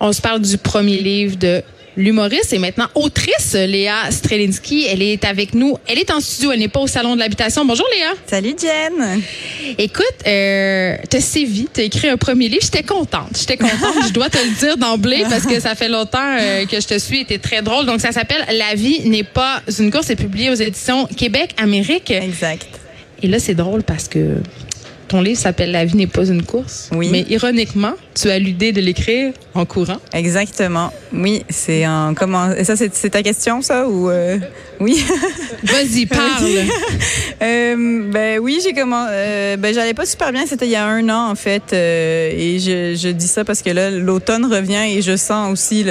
On se parle du premier livre de l'humoriste et maintenant autrice Léa Strelinski. Elle est avec nous. Elle est en studio. Elle n'est pas au salon de l'habitation. Bonjour Léa. Salut Jen. Écoute, euh, t'as sévi, t'as écrit un premier livre. J'étais contente. J'étais contente. je dois te le dire d'emblée parce que ça fait longtemps euh, que je te suis. C'était très drôle. Donc ça s'appelle La vie n'est pas une course. C'est publié aux éditions Québec Amérique. Exact. Et là c'est drôle parce que ton livre s'appelle La vie n'est pas une course. Oui. Mais ironiquement, tu as l'idée de l'écrire en courant. Exactement. Oui, c'est en comment ça c'est ta question ça ou euh, oui? Vas-y, parle. euh, ben oui, j'ai comment euh, ben j'allais pas super bien, c'était il y a un an en fait euh, et je, je dis ça parce que là l'automne revient et je sens aussi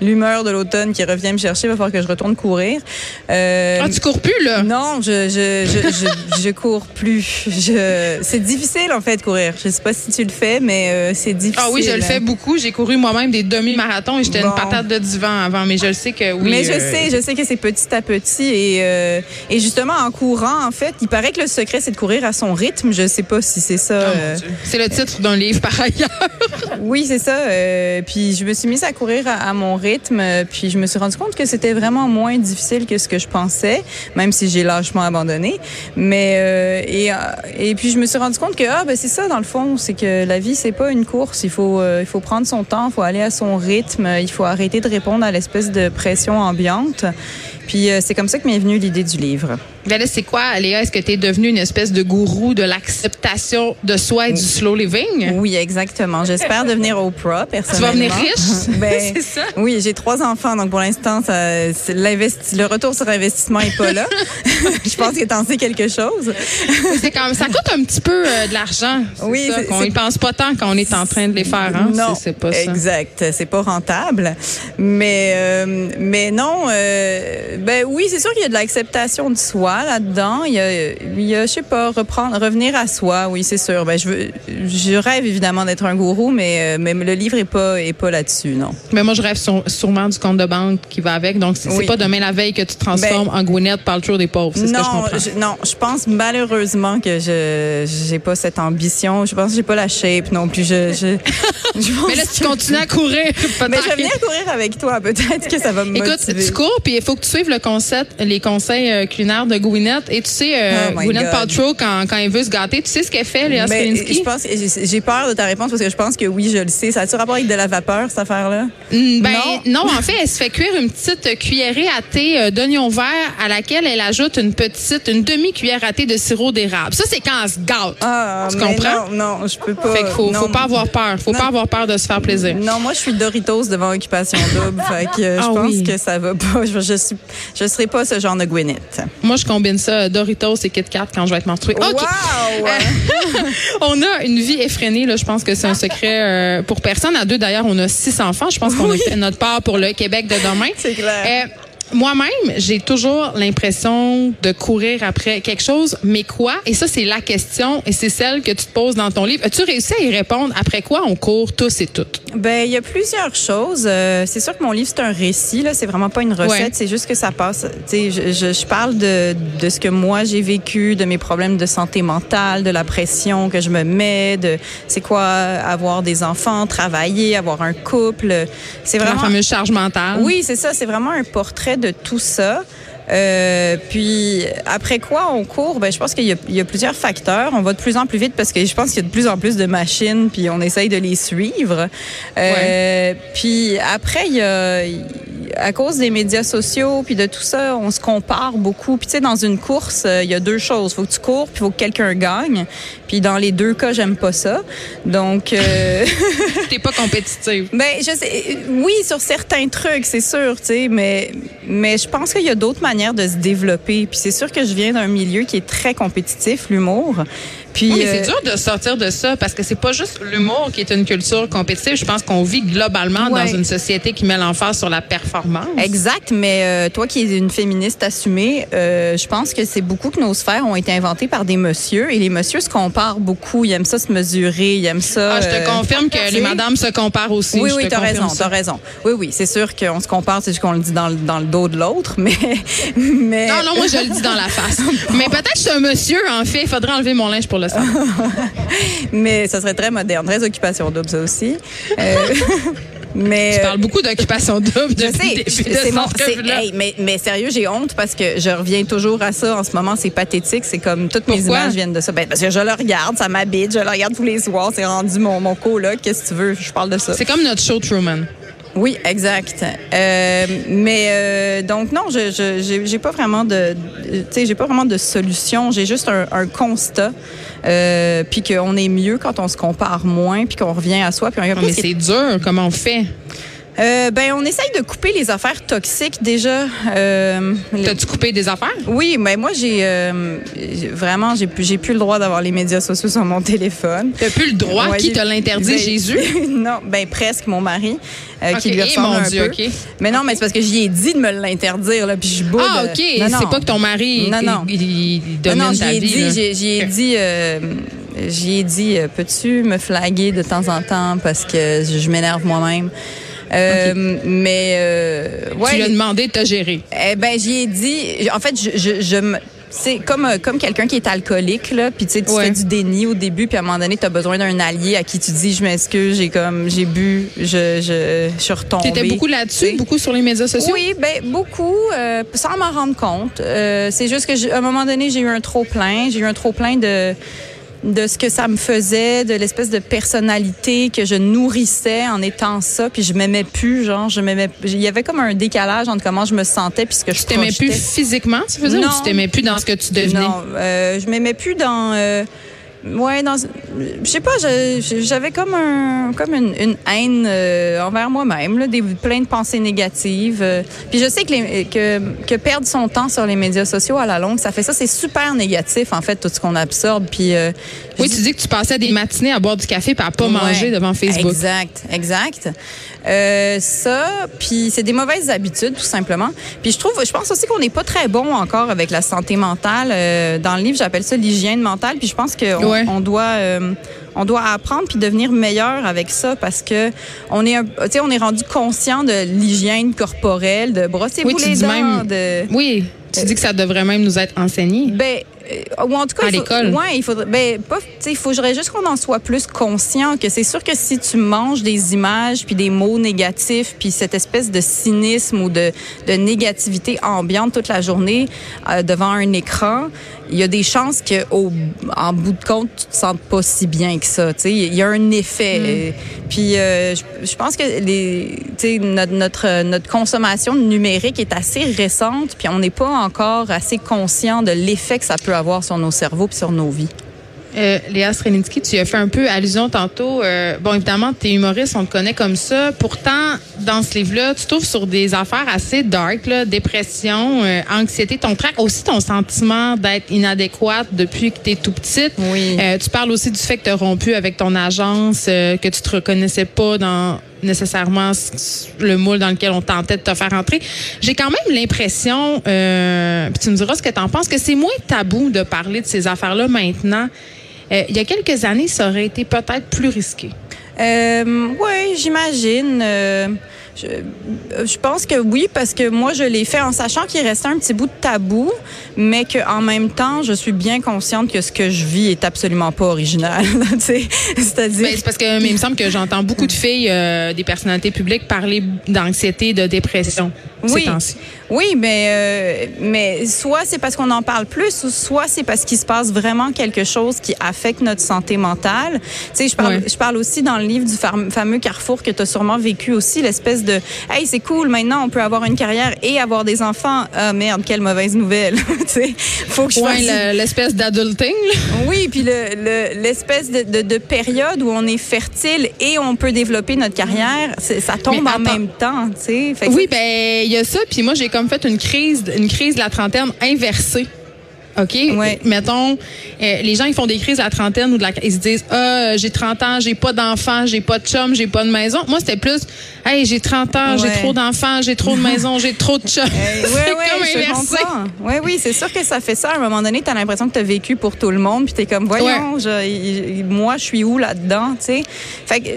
l'humeur de l'automne qui revient me chercher, il va falloir que je retourne courir. Ah, tu cours plus là? Non, je je je, je, je cours plus. Je c'est difficile en fait de courir. Je sais pas si tu le fais mais euh, c'est difficile. Ah oui, je le fais beaucoup. J'ai couru moi-même des demi-marathons et j'étais une patate de divan avant, mais je le sais que oui. Mais je sais, je sais que c'est petit à petit et, euh, et justement en courant, en fait, il paraît que le secret c'est de courir à son rythme. Je sais pas si c'est ça. Oh, euh... c'est le titre d'un livre par ailleurs. oui, c'est ça. Euh, puis je me suis mise à courir à, à, mon rythme, puis je me suis rendu compte que c'était vraiment moins difficile que ce que je pensais, même si j'ai lâchement abandonné. Mais euh, et, et puis je me suis rendu compte que ah ben c'est ça dans le fond, c'est que la vie c'est pas une course. Il faut euh, il faut prendre son temps, il faut aller à son rythme, il faut arrêter de répondre à l'espèce de pression ambiante. Puis euh, c'est comme ça que m'est venue l'idée du livre. Ben là, c'est quoi, Léa? Est-ce que tu es devenue une espèce de gourou de l'acceptation de soi et du slow living? Oui, exactement. J'espère devenir Oprah, personnellement. Tu vas venir riche? ben, c'est ça? Oui, j'ai trois enfants, donc pour l'instant, le retour sur investissement est pas là. Je pense que t'en sais quelque chose. c'est comme, ça coûte un petit peu euh, de l'argent. Oui, ça, qu'on y pense pas tant qu'on est en train de les faire. Hein? Non, c'est pas ça. exact. C'est pas rentable. Mais, euh, mais non, euh, ben oui, c'est sûr qu'il y a de l'acceptation de soi là-dedans. Il y a, il y a, je sais pas, reprendre, revenir à soi. Oui, c'est sûr. Ben, je veux, je rêve évidemment d'être un gourou, mais, mais le livre est pas, est pas là-dessus, non. Mais moi, je rêve sur, sûrement du compte de banque qui va avec. Donc, c'est Oui. pas demain la veille que tu te transformes en Gwyneth Paltrow des pauvres. C'est ce que je Non, comprends. je, non, je pense malheureusement que je j'ai pas cette ambition. Je pense que j'ai pas la shape non plus. Je, je, je pense Mais là, tu continues à courir. Mais je vais venir courir avec toi. Peut-être que ça va me Écoute, motiver. tu cours, puis il faut que tu suives le concept, les conseils euh, culinaires de Gwyneth. Et tu sais, euh, Oh Gwyneth. Paltrow, quand, quand elle veut se gâter, tu sais ce qu'elle fait, Léa pense, j'ai peur de ta réponse parce que je pense que oui, je le sais. Ça a-tu rapport avec de la vapeur, cette affaire-là? Mm, Ben Non. non. en fait, elle se fait cuire une petite cuillerée à thé euh, d'oignon vert à laquelle elle ajoute une petite, une demi-cuillère à thé de sirop d'érable. Ça, c'est quand elle se gâte. Ah, tu comprends? Non, non, je peux pas. fait qu'il faut, non. faut pas avoir peur. Faut Non. pas avoir peur de se faire plaisir. Non, moi, je suis Doritos devant Occupation Double. fait que je Ah pense oui. que ça va pas. Je, je suis, je serai pas ce genre de Gwyneth. Moi, je combine ça, Doritos et Kit Kat quand je vais être menstruée. Wow! On a une vie effrénée, là. Je pense que c'est un secret euh, pour personne. À deux, d'ailleurs, on a six enfants. Je pense qu'on a fait notre part pour le Québec de demain. C'est clair. Euh, moi-même, j'ai toujours l'impression de courir après quelque chose, mais quoi? Et ça, c'est la question, et c'est celle que tu te poses dans ton livre. As-tu réussi à y répondre? Après quoi on court tous et toutes? Ben, il y a plusieurs choses. Euh, c'est sûr que mon livre, c'est un récit, là. C'est vraiment pas une recette. Ouais. C'est juste que ça passe. Tu sais, je, je, je parle de, de ce que moi j'ai vécu, de mes problèmes de santé mentale, de la pression que je me mets, de c'est quoi avoir des enfants, travailler, avoir un couple. C'est La vraiment. fameuse charge mentale. Oui, c'est ça. C'est vraiment un portrait de tout ça. Euh, puis après quoi on court, ben je pense qu'il y, a- il y a plusieurs facteurs. On va de plus en plus vite parce que je pense qu'il y a de plus en plus de machines, puis on essaye de les suivre. Euh, Puis après il y a à cause des médias sociaux puis de tout ça, on se compare beaucoup. Puis tu sais dans une course, euh, il y a deux choses. Faut que tu cours, puis faut que quelqu'un gagne. Puis dans les deux cas, j'aime pas ça. Donc euh, T'es pas compétitive. ben, je sais, oui, sur certains trucs, c'est sûr, tu sais, mais, mais je pense qu'il y a d'autres manières de se développer. Puis c'est sûr que je viens d'un milieu qui est très compétitif, l'humour. Puis, Oui, mais c'est euh, dur de sortir de ça parce que c'est pas juste l'humour qui est une culture compétitive. Je pense qu'on vit globalement Ouais. dans une société qui met l'emphase sur la performance. Exact, mais euh, toi qui es une féministe assumée, euh, je pense que c'est beaucoup que nos sphères ont été inventées par des messieurs et les messieurs se comparent beaucoup. Ils aiment ça se mesurer, ils aiment ça. Ah, je te euh, confirme que les madames se comparent aussi. Oui, Je oui, t'as raison, t'as raison. Oui, oui, c'est sûr qu'on se compare, c'est juste qu'on le dit dans, le- dans le dos de l'autre, mais, mais. Non, non, moi, je le dis dans la face. Mais peut-être que suis un monsieur, en fait. Il faudrait enlever mon linge pour le savoir. Mais ça serait très moderne, très occupation double, ça aussi. Euh, Mais Tu euh, parles beaucoup d'occupation double je sais, le début de mon, hey, mais, mais sérieux, j'ai honte parce que je reviens toujours à ça en ce moment. C'est pathétique. C'est comme toutes mes Pourquoi? images viennent de ça. Ben, parce que je le regarde, ça m'habite, je le regarde tous les soirs. C'est rendu mon, mon coloc. Qu'est-ce que tu veux? Je parle de ça. C'est comme notre show Truman. Oui, exact. Euh, mais euh, donc non, je j'ai pas vraiment de, de- tu sais, j'ai pas vraiment de solution. J'ai juste un, un constat, euh, puis qu'on est mieux quand on se compare moins, puis qu'on revient à soi, puis on regarde Mais c'est dur, comment on fait? Euh, ben on essaye de couper les affaires toxiques déjà. Euh, T'as-tu coupé des affaires? oui, mais moi j'ai euh, vraiment j'ai plus plus le droit d'avoir les médias sociaux sur mon téléphone. T'as plus le droit? Ouais, Qui te l'interdit? Ben, Jésus? non, ben presque mon mari euh, qui lui eh, ressemble un Dieu, peu. Mais non, mais c'est parce que j'y ai dit de me l'interdire là, puis je boude. Ah, OK. Non, non. C'est pas que ton mari Non, non. il, Non, non, j'y ta ai vie. j'ai- j'y ai dit, j'y ai dit, peux-tu me flaguer de temps en temps parce que je m'énerve moi-même? Euh, Mais euh, ouais, Tu lui as demandé de te gérer. eh ben j'y ai dit. En fait, je, je, je me- c'est comme euh, comme quelqu'un qui est alcoolique là, puis tu sais tu Ouais. fais du déni au début, puis à un moment donné tu as besoin d'un allié à qui tu dis je m'excuse, j'ai comme j'ai bu, je je je suis retombée. T'étais beaucoup là-dessus, beaucoup sur les médias sociaux? Oui, ben beaucoup, euh, sans m'en rendre compte. Euh, c'est juste que à un moment donné, j'ai eu un trop plein, j'ai eu un trop plein de de ce que ça me faisait, de l'espèce de personnalité que je nourrissais en étant ça, puis je m'aimais plus, genre je m'aimais. Il y avait comme un décalage entre comment je me sentais puis ce que je Tu t'aimais plus physiquement, tu faisais, ou Non. tu t'aimais plus dans ce que tu devenais? Non, euh, je m'aimais plus dans. euh, ouais, dans. Je sais pas, j'avais comme un, comme une, une haine euh, envers moi-même, là, des plein de pensées négatives. euh. puis je sais que, les- que que perdre son temps sur les médias sociaux à la longue, ça fait ça, c'est super négatif en fait tout ce qu'on absorbe. Puis euh, Oui, tu dis que tu passais des matinées à boire du café et à pas Ouais. manger devant Facebook. Exact, exact. Euh, ça, puis c'est des mauvaises habitudes tout simplement. Puis je trouve, je pense aussi qu'on n'est pas très bon encore avec la santé mentale. Euh, dans le livre, j'appelle ça l'hygiène mentale. Puis je pense Ouais. On doit, euh, on doit apprendre puis devenir meilleur avec ça parce que on est, tu sais, on est rendu conscient de l'hygiène corporelle, de brossez-vous Oui, tu les dis dents, même- de Oui, tu dis que ça devrait même nous être enseigné. ben, euh, ou en tout cas, À l'école. ouais, il faudrait. Ben, pas. Tu sais, il faudrait juste qu'on en soit plus conscient que c'est sûr que si tu manges des images puis des mots négatifs puis cette espèce de cynisme ou de, de négativité ambiante toute la journée euh, devant un écran, il y a des chances que au, en bout de compte tu te sentes pas si bien que ça. Tu sais, il y a un effet. Euh, Puis euh, je, je pense que les, tu sais, notre, notre notre consommation numérique est assez récente puis on n'est pas encore assez conscient de l'effet que ça peut avoir sur nos cerveaux puis sur nos vies. Euh, Léa Srenitsky, tu as fait un peu allusion tantôt. Euh, bon, évidemment, tu es humoriste, on te connaît comme ça. Pourtant, dans ce livre-là, tu trouves sur des affaires assez dark, là, dépression, euh, anxiété, ton trac, aussi ton sentiment d'être inadéquate depuis que tu es tout petite. Oui. Euh, tu parles aussi du fait que tu as rompu avec ton agence, euh, que tu te reconnaissais pas dans nécessairement le moule dans lequel on tentait de te faire entrer. J'ai quand même l'impression, euh, puis tu me diras ce que tu en penses, que c'est moins tabou de parler de ces affaires-là maintenant. Euh, il y a quelques années, ça aurait été peut-être plus risqué. Euh, oui, j'imagine. Euh, je, je pense que oui, parce que moi, je l'ai fait en sachant qu'il restait un petit bout de tabou, mais qu'en même temps, je suis bien consciente que ce que je vis est absolument pas original. C'est-à-dire. Ben, c'est parce que mais il me semble que j'entends beaucoup de filles, euh, des personnalités publiques, parler d'anxiété, de dépression Oui. Oui, mais, euh, mais soit c'est parce qu'on en parle plus, ou soit c'est parce qu'il se passe vraiment quelque chose qui affecte notre santé mentale. Tu sais, je parle, Ouais. je parle aussi dans le livre du fam- fameux carrefour que tu as sûrement vécu aussi, l'espèce de Hey, c'est cool, maintenant on peut avoir une carrière et avoir des enfants. Ah merde, quelle mauvaise nouvelle. faut que je Ouais, fasse. le- l'espèce d'adulting. Oui, puis le- le- l'espèce de, de, de période où on est fertile et on peut développer notre carrière, ça tombe Mais en attends. même temps, tu sais. Fait que Oui, ben il y a ça. Puis moi, j'ai comme fait une crise, une crise de la trentaine inversée. OK? Ouais. Mettons, euh, les gens, ils font des crises à la trentaine ou de la, ils se disent, ah, j'ai 30 ans, j'ai pas d'enfants, j'ai pas de chum, j'ai pas de maison. Moi, c'était plus, hey, j'ai 30 ans, j'ai trop d'enfants, j'ai trop de maison, j'ai trop de chum. Hey, inversé. comprends. Oui, oui, c'est sûr que ça fait ça. À un moment donné, tu as l'impression que tu as vécu pour tout le monde, puis tu es comme, voyons, je- moi, je suis où là-dedans, tu sais?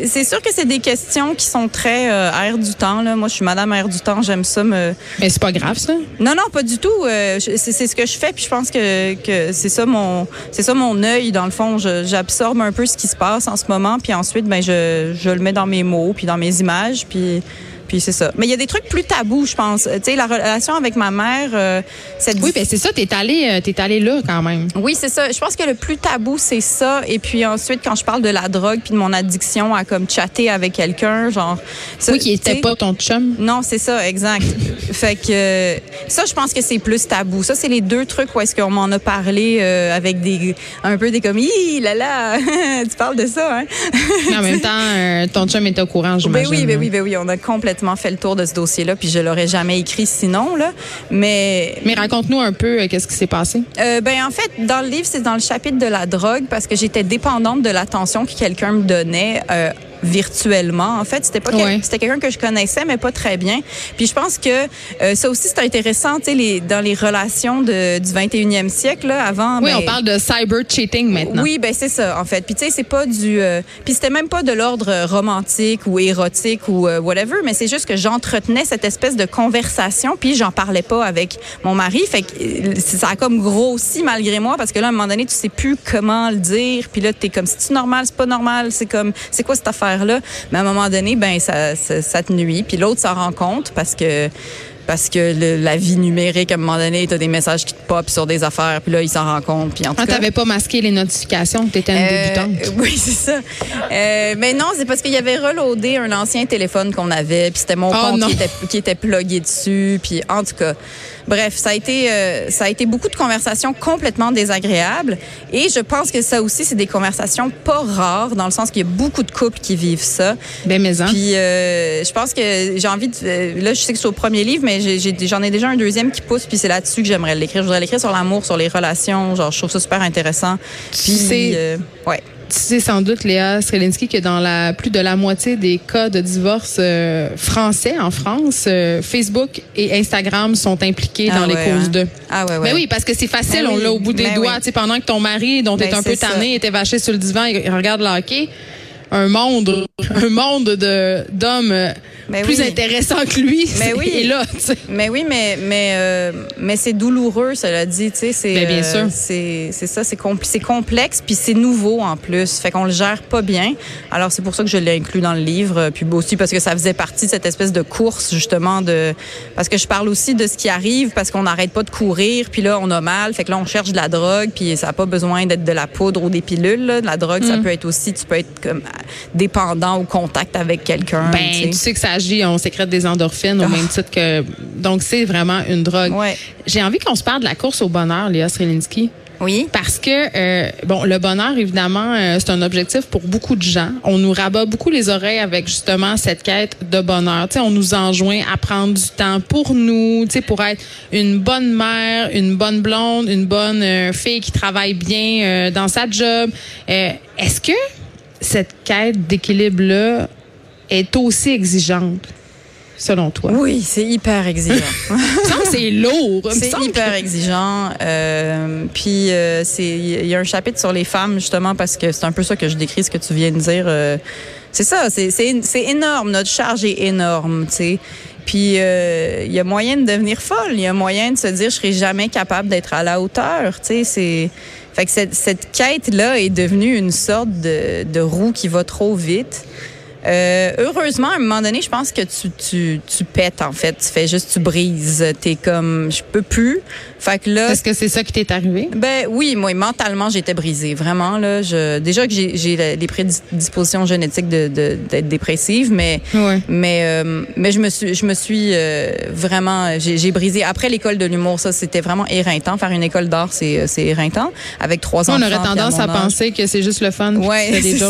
C'est sûr que c'est des questions qui sont très euh, air du temps, là. Moi, je suis madame air du temps, j'aime ça me... Mais c'est pas grave, ça? Non, non, pas du tout. Euh, c'est ce que je fais, puis je pense que c'est ça mon c'est ça mon œil dans le fond. J'absorbe un peu ce qui se passe en ce moment, puis ensuite ben je, je le mets dans mes mots, puis dans mes images, puis 是 puis c'est ça. Mais il y a des trucs plus tabous, je pense. Tu sais, la relation avec ma mère, euh, cette Oui, ben c'est ça, t'es allé, euh, t'es allé là quand même. oui, c'est ça. Je pense que le plus tabou, c'est ça. Et puis ensuite, quand je parle de la drogue puis de mon addiction à comme chatter avec quelqu'un, genre. ça, Oui, qui était pas ton chum. Non, c'est ça, exact. fait que euh, ça, je pense que c'est plus tabou. Ça, c'est les deux trucs où est-ce qu'on m'en a parlé euh, avec des un peu des comme Hi, là là, tu parles de ça, hein? Mais en même temps, euh, ton chum était au courant, Ben j'imagine. oui, ben oui, ben oui, on a complètement fait le tour de ce dossier-là, puis je l'aurais jamais écrit sinon là. Mais Mais raconte-nous un peu euh, qu'est-ce qui s'est passé? Euh, ben en fait, dans le livre, c'est dans le chapitre de la drogue parce que j'étais dépendante de l'attention que quelqu'un me donnait. Virtuellement en fait. C'était pas c'était quelqu'un que je connaissais mais pas très bien. Puis je pense que euh, ça aussi c'est intéressant tu sais les dans les relations de, du 21e siècle là, avant Oui, ben, on parle de cyber cheating maintenant. oui, ben c'est ça en fait. Puis tu sais, c'est pas du euh, puis c'était même pas de l'ordre romantique ou érotique ou euh, whatever, mais c'est juste que j'entretenais cette espèce de conversation puis j'en parlais pas avec mon mari, fait que euh, ça a comme grossi malgré moi parce que là à un moment donné, tu sais plus comment le dire, puis là tu es comme c'est normal, c'est pas normal, c'est comme c'est quoi cette affaire là Mais à un moment donné, ben ça ça, ça te nuit, puis l'autre s'en rend compte parce que parce que le- la vie numérique, à un moment donné, tu as des messages qui te pop sur des affaires, puis là, il s'en rend compte. Puis en tout Ah, t'avais pas masqué les notifications, t'étais une euh, débutante. oui, c'est ça. Euh, mais non, c'est parce qu'il y avait reloadé un ancien téléphone qu'on avait, puis c'était mon Oh, compte qui était, qui était plugué dessus, puis en tout cas, bref, ça a été euh, ça a été beaucoup de conversations complètement désagréables, et je pense que ça aussi c'est des conversations pas rares dans le sens qu'il y a beaucoup de couples qui vivent ça. Ben, mais hein. Puis euh, je pense que j'ai envie de. euh, là, je sais que c'est au premier livre, mais j'en ai, déjà un deuxième qui pousse, puis c'est là-dessus que j'aimerais l'écrire. Je voudrais l'écrire sur l'amour, sur les relations. Genre, je trouve ça super intéressant. Puis, euh, ouais. Tu sais sans doute, Léa Strelinski, que dans la plus de la moitié des cas de divorce euh, français en France, euh, Facebook et Instagram sont impliqués Ah dans les causes hein? de. Ah ouais, ouais. Ben oui, parce que c'est facile, Ben on l'a au bout des ben doigts. oui. Tu pendant que ton mari, dont Ben un peu tanné, était vaché sur le divan et il regarde le hockey, un monde, un monde de d'hommes euh, Ben plus oui. intéressants que lui Ben oui. là. Mais oui, mais mais euh, mais c'est douloureux, cela dit, tu sais, c'est Ben, bien euh, sûr. c'est c'est ça, c'est compl- c'est complexe puis c'est nouveau en plus, fait qu'on le gère pas bien. Alors c'est pour ça que je l'ai inclus dans le livre, euh, puis aussi parce que ça faisait partie de cette espèce de course justement de parce que je parle aussi de ce qui arrive parce qu'on n'arrête pas de courir, puis là on a mal, fait que là on cherche de la drogue, puis ça a pas besoin d'être de la poudre ou des pilules, là. De la drogue, Mm. ça peut être aussi, tu peux être comme dépendant au contact avec quelqu'un. Ben, tu sais que ça agit, on sécrète des endorphines au Ah. même titre que. Donc, c'est vraiment une drogue. Ouais. J'ai envie qu'on se parle de la course au bonheur, Léa Strelinski. Oui. Parce que, euh, bon, le bonheur, évidemment, euh, c'est un objectif pour beaucoup de gens. On nous rabat beaucoup les oreilles avec justement cette quête de bonheur. Tu sais, on nous enjoint à prendre du temps pour nous, tu sais, pour être une bonne mère, une bonne blonde, une bonne euh, fille qui travaille bien dans sa job. Est-ce que cette quête d'équilibre-là est aussi exigeante, selon toi? Oui, c'est hyper exigeant. C'est lourd. C'est que- hyper exigeant. Euh, puis euh, c'est il y a un chapitre sur les femmes justement parce que c'est un peu ça que je décris ce que tu viens de dire. euh, c'est ça, c'est c'est c'est énorme. Notre charge est énorme, tu sais. Puis euh, il y a moyen de devenir folle. Il y a moyen de se dire je serai jamais capable d'être à la hauteur. Tu sais, c'est fait que cette, cette quête là est devenue une sorte de, de roue qui va trop vite. Euh, heureusement, à un moment donné, je pense que tu, tu, tu pètes, en fait. Tu fais juste, tu brises. T'es comme, je peux plus. Fait que là, Est-ce que c'est ça qui t'est arrivé? ben oui, moi, mentalement, j'étais brisée. Vraiment, là. Je, déjà que j'ai, les prédispositions génétiques de, de- d'être dépressive, mais, Ouais. mais, euh, mais je me suis, je me suis euh, vraiment, j'ai, brisé. Après l'école de l'humour, ça, c'était vraiment éreintant. Faire une école d'art, c'est, c'est éreintant. Avec trois On enfants. aurait tendance à penser que c'est juste le fun. Ouais, des c'est ça.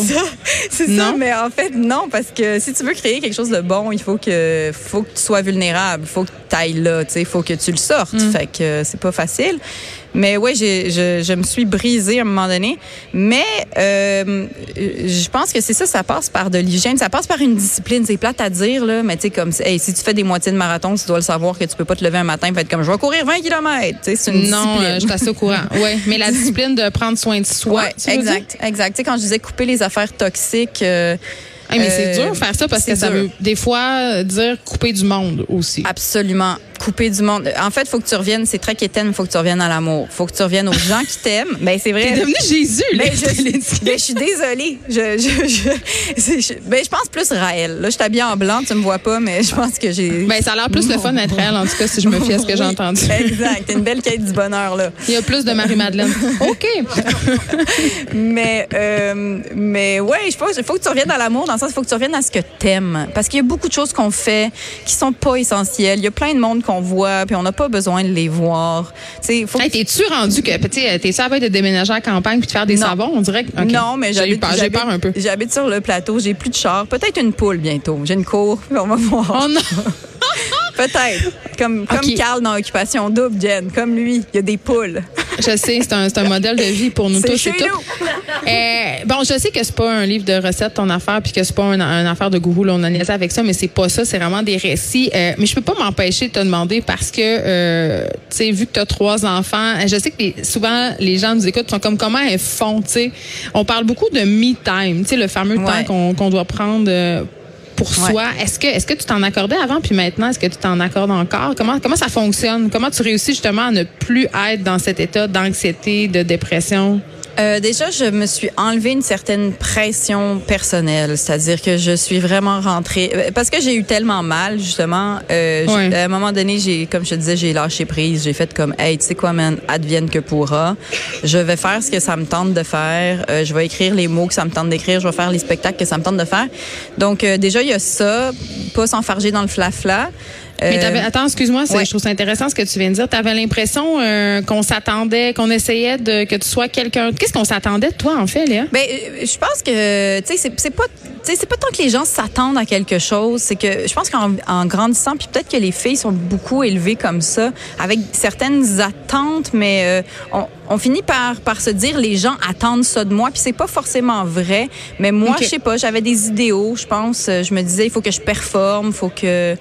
C'est ça, Non? mais en fait, non, parce que si tu veux créer quelque chose de bon, il faut que, faut que tu sois vulnérable, faut que tu ailles là, sais, faut que tu le sortes. Mm. Fait que euh, c'est pas facile. Mais ouais, j'ai, je, je me suis brisée à un moment donné. Mais euh, je pense que c'est ça, ça passe par de l'hygiène, ça passe par une discipline. C'est plate à dire, là, mais tu sais, comme, hey, si tu fais des moitiés de marathon, tu dois le savoir que tu peux pas te lever un matin et faire comme, je vais courir 20 km. C'est une Non, discipline. euh, je suis assez au courant. Ouais, mais la discipline de prendre soin de soi. Ouais, exact, exact. Tu sais, quand je disais couper les affaires toxiques, euh, Hey, mais c'est Euh, dur faire ça parce que ça dur. veut des fois dire couper du monde aussi. Absolument. couper du monde. En fait, faut que tu reviennes, c'est très quétaine, faut que tu reviennes à l'amour. Faut que tu reviennes aux gens qui t'aiment. Ben, c'est vrai. T'es devenu Jésus, là. Ben, je, ben, je suis désolée. Je, je, ben, je pense plus Raël. Là, je t'habille en blanc, tu me vois pas, mais je pense que j'ai. Ben, ça a l'air plus le fun d'être Raël, en tout cas, si je me fie à ce que j'ai entendu. Exact. T'es une belle quête du bonheur, là. Il y a plus de Marie-Madeleine. OK. mais, euh, mais ouais, je pense faut que tu reviennes à l'amour, dans sens, il faut que tu reviennes à ce que t'aimes. Parce qu'il y a beaucoup de choses qu'on fait qui sont pas essentielles. Il y a plein de monde qu'on voit, puis on n'a pas besoin de les voir. Tu faut hey, T'es-tu rendu que, tu sais, t'es ça de déménager à campagne puis de faire des savons? On dirait? Que. Non, mais j'habite, j'ai peur un peu. J'habite sur le plateau, j'ai plus de char. Peut-être une poule bientôt. J'ai une cour, on va voir. Oh non! Peut-être. Comme, comme Carl dans Occupation Double, Jen. Comme lui, il y a des poules. Je sais, c'est un, un, modèle de vie pour nous tous et tout. Euh, bon, je sais que c'est pas un livre de recettes, ton affaire, puis que c'est pas une un affaire de gourou. Là, on a niaisé avec ça, mais c'est pas ça. C'est vraiment des récits. Euh, mais je peux pas m'empêcher de te demander parce que, euh, tu sais, vu que tu as trois enfants, je sais que souvent les gens nous écoutent, sont comme comment elles font. Tu sais, on parle beaucoup de me time, tu sais, le fameux temps qu'on qu'on doit prendre pour soi. Est-ce que est-ce que tu t'en accordais avant puis maintenant est-ce que tu t'en accordes encore? Comment comment ça fonctionne? Comment tu réussis justement à ne plus être dans cet état d'anxiété, de dépression? Euh, déjà, je me suis enlevé une certaine pression personnelle, c'est-à-dire que je suis vraiment rentrée euh, parce que j'ai eu tellement mal justement. Euh, À un moment donné, j'ai, comme je te disais, j'ai lâché prise. J'ai fait comme, hey, tu sais quoi, man, advienne que pourra. Je vais faire ce que ça me tente de faire. Euh, je vais écrire les mots que ça me tente d'écrire. Je vais faire les spectacles que ça me tente de faire. Donc euh, déjà, il y a ça, pas s'enfarger dans le flafla. -fla. Mais euh, attends, excuse-moi, je trouve ça intéressant ce que tu viens de dire. Tu avais l'impression euh, qu'on s'attendait, qu'on essayait de que tu sois quelqu'un. Qu'est-ce qu'on s'attendait de toi en fait, Léa? Ben, euh, je pense que tu sais, c'est pas, c'est pas tant que les gens s'attendent à quelque chose, c'est que je pense qu'en grandissant, puis peut-être que les filles sont beaucoup élevées comme ça, avec certaines attentes, mais on, on finit par, par se dire les gens attendent ça de moi puis c'est pas forcément vrai mais moi je sais pas j'avais des idéaux je pense je me disais il faut que je performe faut que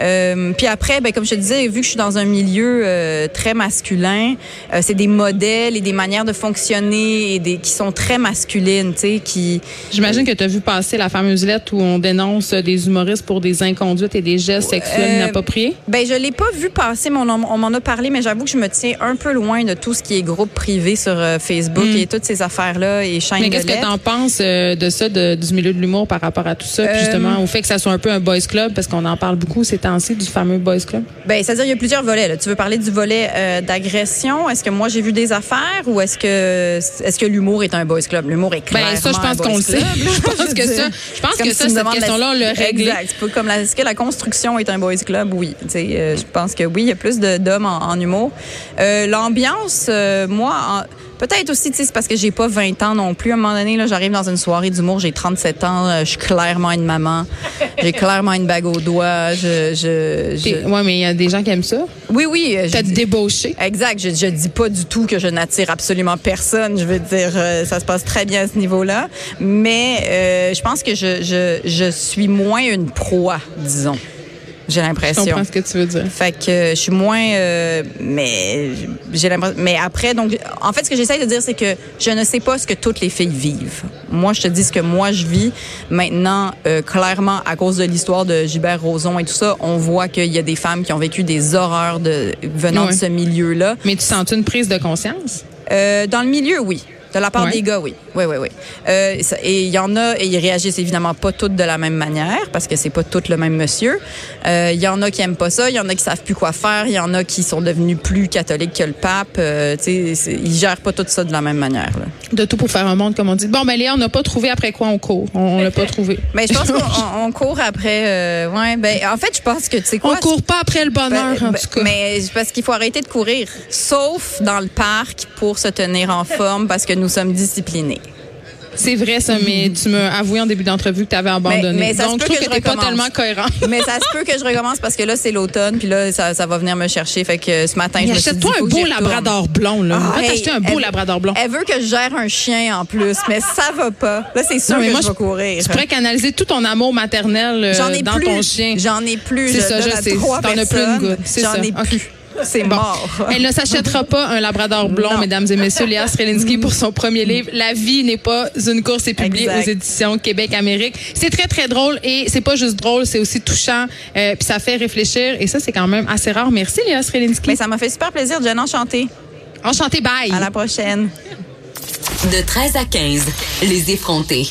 euh, puis après, ben, comme je te disais, vu que je suis dans un milieu euh, très masculin, euh, c'est des modèles et des manières de fonctionner et des, qui sont très masculines, tu sais, qui... J'imagine que tu as vu passer la fameuse lettre où on dénonce des humoristes pour des inconduites et des gestes sexuels inappropriés? Ben, je l'ai pas vu passer, mais on, on m'en a parlé, mais j'avoue que je me tiens un peu loin de tout ce qui est groupe privé sur Facebook mm. et toutes ces affaires-là et chaînes Mais qu'est-ce que tu en penses de ça, de, du milieu de l'humour par rapport à tout ça, puis justement au fait que ça soit un peu un boys club, parce qu'on en parle beaucoup, c'est du fameux Boys Club? Bien, c'est-à-dire il y a plusieurs volets. Là. Tu veux parler du volet euh, d'agression? Est-ce que moi, j'ai vu des affaires ou est-ce que est-ce que l'humour est un Boys Club? L'humour est clairement ben, ça, je pense qu'on le sait. je pense que ça, je pense que ça, cette question-là, on l'a réglé. Exact. Comme est-ce que la construction est un Boys Club? Oui. Tu sais, euh, je pense que oui, il y a plus d'hommes en, en, humour. Euh, L'ambiance, euh, moi... En, Peut-être aussi, tu sais, c'est parce que j'ai pas 20 ans non plus. À un moment donné, là, j'arrive dans une soirée d'humour, j'ai 37 ans, euh, je suis clairement une maman. J'ai clairement une bague au doigt. Je, je, Ouais, mais il y a des gens qui aiment ça. Oui, oui. Euh, T'as débauché. Exact. Je, je dis pas du tout que je n'attire absolument personne. Je veux dire, euh, ça se passe très bien à ce niveau-là. Mais je pense que je, je, je suis moins une proie, disons j'ai l'impression. Je comprends ce que tu veux dire. Fait que euh, je suis moins, euh, mais j'ai l'impression. Mais après, donc, en fait, ce que j'essaie de dire, c'est que je ne sais pas ce que toutes les filles vivent. Moi, je te dis ce que moi je vis. Maintenant, euh, clairement, à cause de l'histoire de Gilbert Rozon et tout ça, on voit qu'il y a des femmes qui ont vécu des horreurs de venant de ce milieu-là. Mais tu sens une prise de conscience? Euh, dans le milieu, oui. De la part des gars, oui. Oui, oui, oui. Euh, et il y en a, et ils réagissent évidemment pas toutes de la même manière, parce que c'est pas toutes le même monsieur. Euh, il y en a qui aiment pas ça, il y en a qui savent plus quoi faire, il y en a qui sont devenus plus catholiques que le pape. Euh, tu sais, ils gèrent pas tout ça de la même manière. Là. De tout pour faire un monde, comme on dit. Bon, mais Léa, on n'a pas trouvé après quoi on court. On, l'a pas trouvé. Mais je pense qu'on on court après. Euh, ouais, ben, en fait, je pense que tu sais quoi. On court pas après le bonheur, ben, en ben, tout cas. Mais parce qu'il faut arrêter de courir, sauf dans le parc pour se tenir en forme, parce que nous sommes disciplinés. C'est vrai, ça, mais tu m'as avoué en début d'entrevue que tu avais abandonné. Mais, ça Donc, je trouve que, que t'es pas tellement cohérent. mais ça se peut que je recommence parce que là, c'est l'automne, puis là, ça, ça, va venir me chercher. Fait que ce matin, je me suis dit, toi un beau labrador blond, là. Ah, hey, un beau labrador blond. Elle veut que je gère un chien en plus, mais ça va pas. Là, c'est sûr que moi, je vais courir. Tu pourrais canaliser tout ton amour maternel euh, dans plus. ton chien. J'en ai plus. C'est ça, je sais. T'en as plus une goutte. J'en ai plus. C'est mort. Elle ne s'achètera pas un labrador blond, Non. mesdames et messieurs. Léa Strelinski pour son premier livre. La vie n'est pas une course. C'est publié Exact. aux éditions Québec-Amérique. C'est très, très drôle et c'est pas juste drôle, c'est aussi touchant. Euh, puis ça fait réfléchir et ça, c'est quand même assez rare. Merci, Léa Strelinski. Mais ça m'a fait super plaisir, Jen, enchanté. Enchanté, bye. À la prochaine. De 13 à 15, les effrontés.